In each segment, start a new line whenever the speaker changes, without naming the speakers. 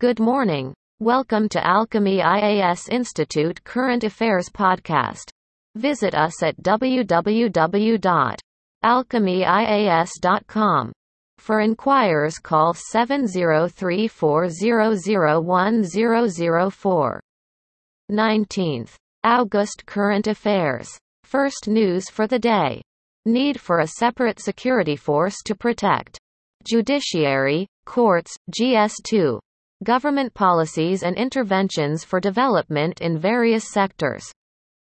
Good morning. Welcome to Alchemy IAS Institute Current Affairs Podcast. Visit us at www.alchemyias.com. For inquirers, call 703-400-1004. 19th. August Current Affairs. First news for the day. Need for a separate security force to protect. Judiciary, courts, GS2. Government policies and interventions for development in various sectors.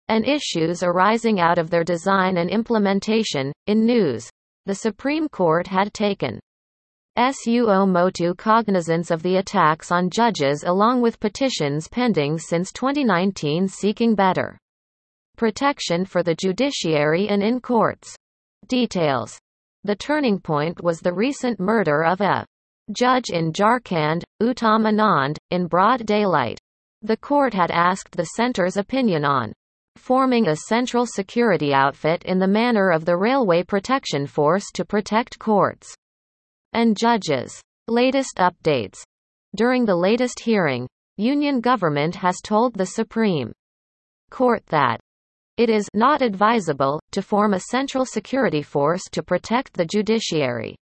And issues arising out of their design and implementation. In news, the Supreme Court had taken suo motu cognizance of the attacks on judges along with petitions pending since 2019 seeking better protection for the judiciary and in courts. Details. The turning point was the recent murder of a judge in Jharkhand, Uttam Anand, in broad daylight. The court had asked the center's opinion on forming a central security outfit in the manner of the Railway Protection Force to protect courts and judges. Latest updates. During the latest hearing, Union government has told the Supreme Court that it is not advisable to form a central security force to protect the judiciary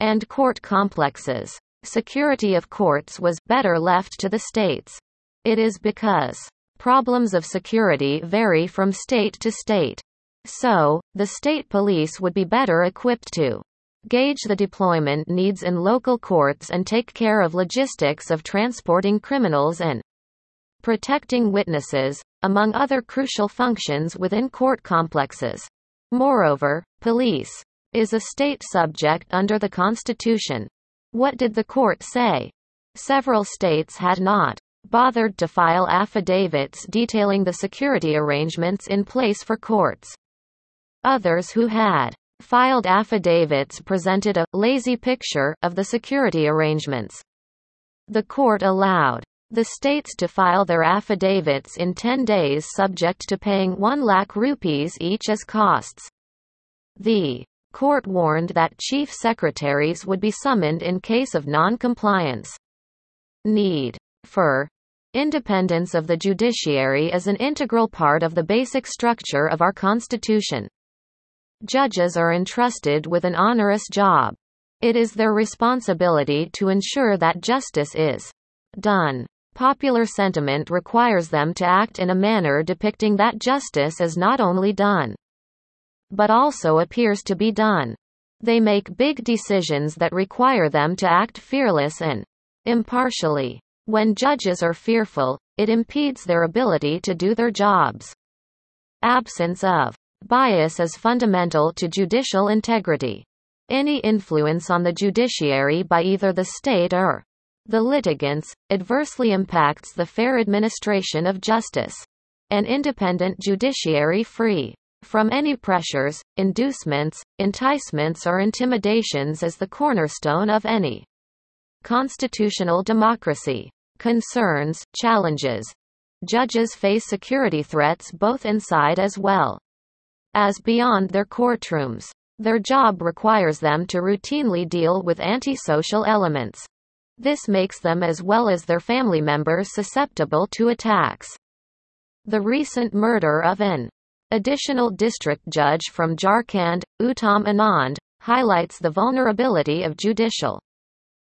and court complexes. Security of courts was better left to the states. It is because problems of security vary from state to state. So, the state police would be better equipped to gauge the deployment needs in local courts and take care of logistics of transporting criminals and protecting witnesses, among other crucial functions within court complexes. Moreover, police is a state subject under the Constitution. What did the court say? Several states had not bothered to file affidavits detailing the security arrangements in place for courts. Others who had filed affidavits presented a lazy picture of the security arrangements. The court allowed the states to file their affidavits in 10 days subject to paying 1 lakh rupees each as costs. The court warned that chief secretaries would be summoned in case of non-compliance. Need for independence of the judiciary is an integral part of the basic structure of our constitution. Judges are entrusted with an onerous job. It is their responsibility to ensure that justice is done. Popular sentiment requires them to act in a manner depicting that justice is not only done, but also appears to be done. They make big decisions that require them to act fearless and impartially. When judges are fearful, it impedes their ability to do their jobs. Absence of Bias is fundamental to judicial integrity. Any influence on the judiciary by either the state or the litigants adversely impacts the fair administration of justice. An independent judiciary free from any pressures, inducements, enticements or intimidations is the cornerstone of any constitutional democracy. Concerns, challenges. Judges face security threats both inside as well as beyond their courtrooms. Their job requires them to routinely deal with antisocial elements. This makes them as well as their family members susceptible to attacks. The recent murder of an additional district judge from Jharkhand, Uttam Anand, highlights the vulnerability of judicial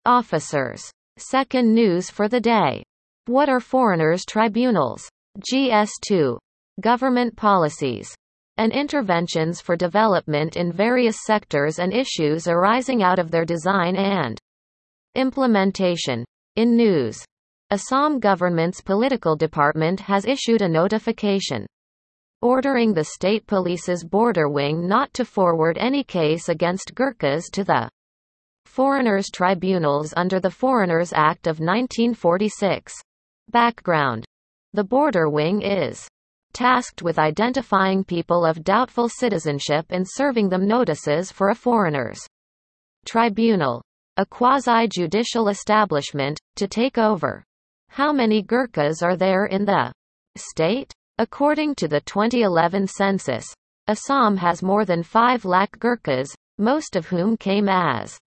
officers. Second news for the day. What are foreigners' tribunals? GS2. Government policies and interventions for development in various sectors and issues arising out of their design and implementation. In news, Assam government's political department has issued a notification ordering the state police's border wing not to forward any case against Gurkhas to the Foreigners Tribunals under the Foreigners Act of 1946. Background The border wing is tasked with identifying people of doubtful citizenship and serving them notices for a foreigners tribunal, a quasi-judicial establishment, to take over. How many Gurkhas are there in the state? According to the 2011 census, Assam has more than 5 lakh Gurkhas, most of whom came as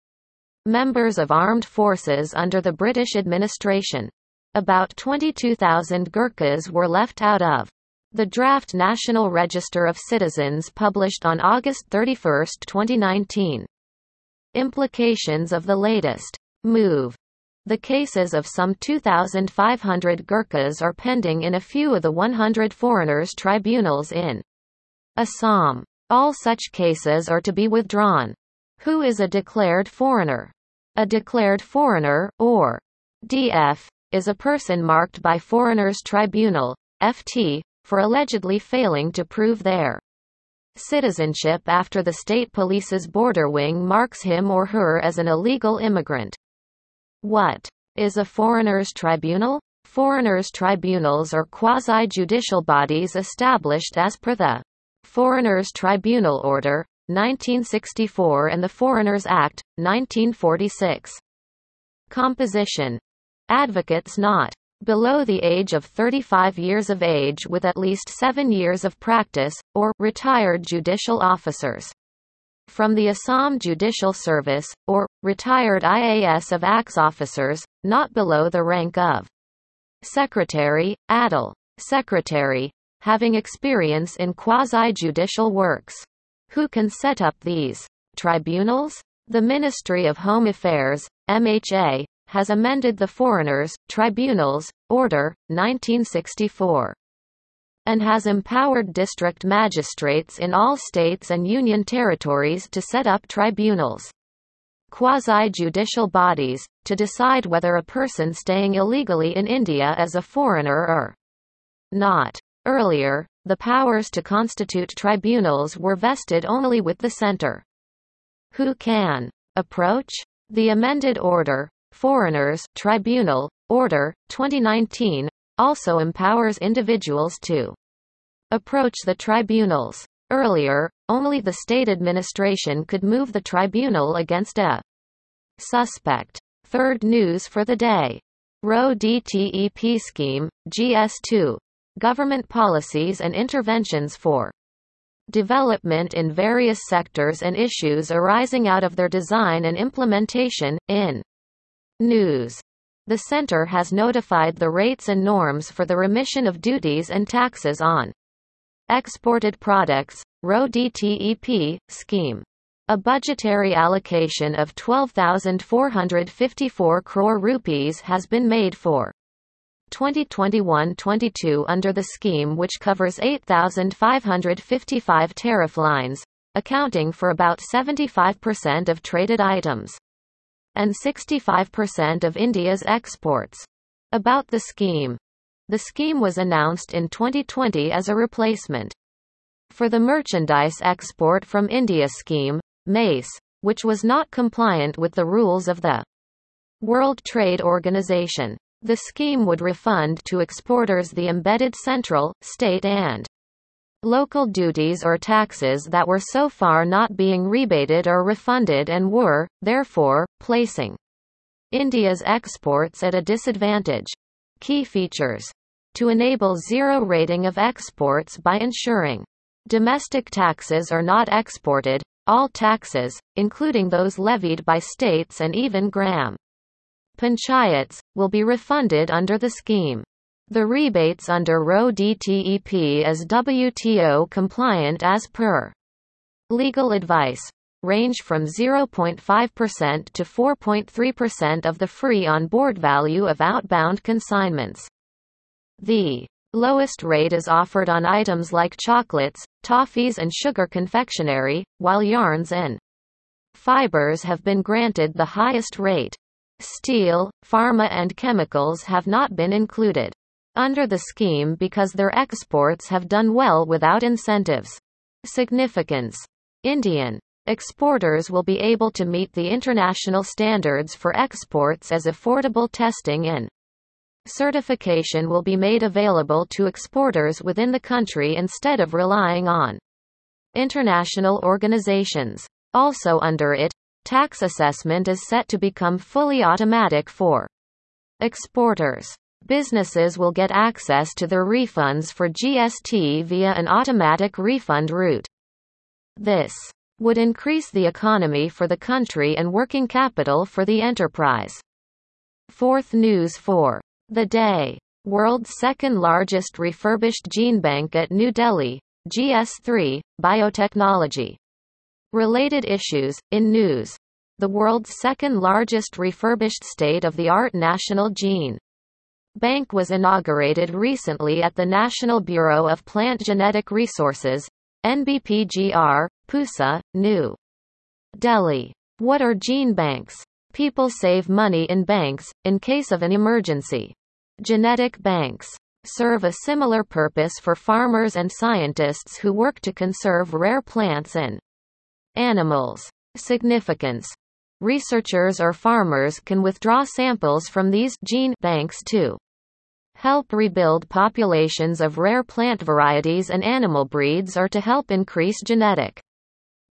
members of armed forces under the British administration. About 22,000 Gurkhas were left out of the draft National Register of Citizens published on August 31, 2019. Implications of the latest move the cases of some 2,500 Gurkhas are pending in a few of the 100 foreigners' tribunals in Assam. All such cases are to be withdrawn. Who is a declared foreigner? A declared foreigner, or DF, is a person marked by Foreigners Tribunal, FT, for allegedly failing to prove their citizenship after the state police's border wing marks him or her as an illegal immigrant. What is a foreigners' tribunal? Foreigners' tribunals are quasi-judicial bodies established as per the Foreigners' Tribunal Order, 1964 and the Foreigners Act, 1946. Composition. Advocates not below the age of 35 years of age with at least seven years of practice, or retired judicial officers from the Assam Judicial Service, or, retired IAS of AX officers, not below the rank of Secretary, ADL. Secretary, having experience in quasi-judicial works. Who can set up these tribunals? The Ministry of Home Affairs, MHA, has amended the Foreigners, Tribunals, Order, 1964 and has empowered district magistrates in all states and union territories to set up tribunals quasi-judicial bodies, to decide whether a person staying illegally in India is a foreigner or not. Earlier, the powers to constitute tribunals were vested only with the center. Who can approach the amended order, Foreigners Tribunal, Order, 2019, also empowers individuals to approach the tribunals. Earlier, only the state administration could move the tribunal against a suspect. Third news for the day. RoDTEP scheme, GS2. Government policies and interventions for development in various sectors and issues arising out of their design and implementation, in news. The Center has notified the rates and norms for the remission of duties and taxes on exported products, RoDTEP, scheme. A budgetary allocation of 12,454 crore rupees has been made for 2021-22 under the scheme which covers 8,555 tariff lines, accounting for about 75% of traded items and 65% of India's exports. About the scheme. The scheme was announced in 2020 as a replacement for the Merchandise Export from India scheme, MEIS, which was not compliant with the rules of the World Trade Organization. The scheme would refund to exporters the embedded central, state and local duties or taxes that were so far not being rebated or refunded and were, therefore, placing India's exports at a disadvantage. Key features. To enable zero rating of exports by ensuring domestic taxes are not exported, all taxes, including those levied by states and even gram panchayats, will be refunded under the scheme. The rebates under RoDTEP is WTO compliant as per legal advice range from 0.5% to 4.3% of the free on board value of outbound consignments. The lowest rate is offered on items like chocolates, toffees and sugar confectionery, while yarns and fibers have been granted the highest rate. Steel, pharma and chemicals have not been included under the scheme because their exports have done well without incentives. Significance. Indian exporters will be able to meet the international standards for exports as affordable testing and certification will be made available to exporters within the country instead of relying on international organizations. Also under it, tax assessment is set to become fully automatic for exporters. Businesses will get access to their refunds for GST via an automatic refund route. This would increase the economy for the country and working capital for the enterprise. Fourth news for the day. World's second largest refurbished gene bank at New Delhi, GS3, Biotechnology. Related issues, in news. The world's second largest refurbished state of the art national gene bank was inaugurated recently at the National Bureau of Plant Genetic Resources, NBPGR, Pusa, New Delhi. What are gene banks? People save money in banks, in case of an emergency. Genetic banks serve a similar purpose for farmers and scientists who work to conserve rare plants and animals. Significance Researchers or farmers can withdraw samples from these gene banks to help rebuild populations of rare plant varieties and animal breeds or to help increase genetic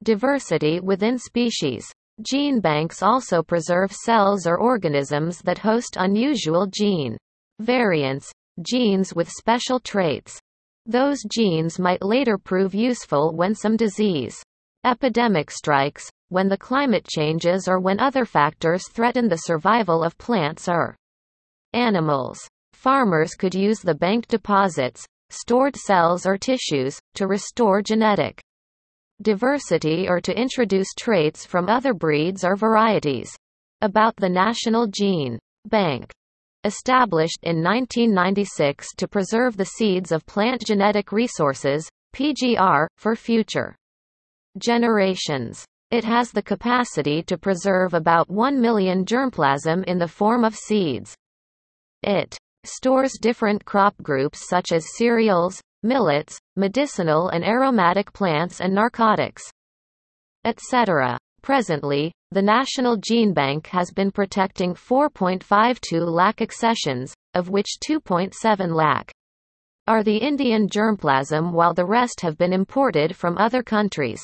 diversity within species. Gene banks also preserve cells or organisms that host unusual gene variants, genes with special traits. Those genes might later prove useful when some disease epidemic strikes, when the climate changes or when other factors threaten the survival of plants or animals. Farmers could use the bank deposits, stored cells or tissues, to restore genetic diversity or to introduce traits from other breeds or varieties. About the National Gene Bank established in 1996 to preserve the seeds of plant genetic resources, PGR, for future generations. It has the capacity to preserve about 1 million germplasm in the form of seeds. It stores different crop groups such as cereals, millets, medicinal and aromatic plants and narcotics, etc. Presently, the National Gene Bank has been protecting 4.52 lakh accessions, of which 2.7 lakh are the Indian germplasm while the rest have been imported from other countries.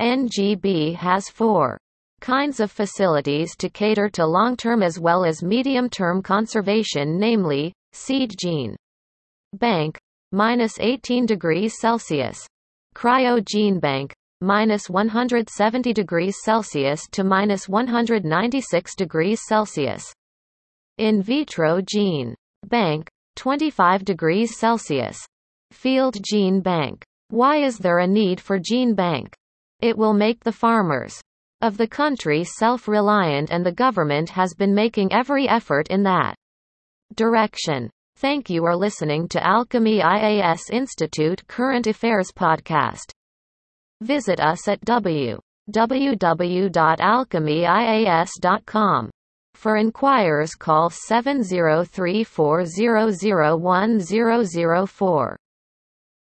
NGB has four kinds of facilities to cater to long-term as well as medium-term conservation namely, seed gene bank, minus 18 degrees Celsius, cryo gene bank, minus 170 degrees Celsius to minus 196 degrees Celsius. In vitro gene bank, 25 degrees Celsius. Field gene bank. Why is there a need for gene bank? It will make the farmers of the country self-reliant and the government has been making every effort in that direction. Thank you are listening to Alchemy IAS Institute Current Affairs Podcast. Visit us at www.alchemyias.com. For inquirers call 703 400 1004.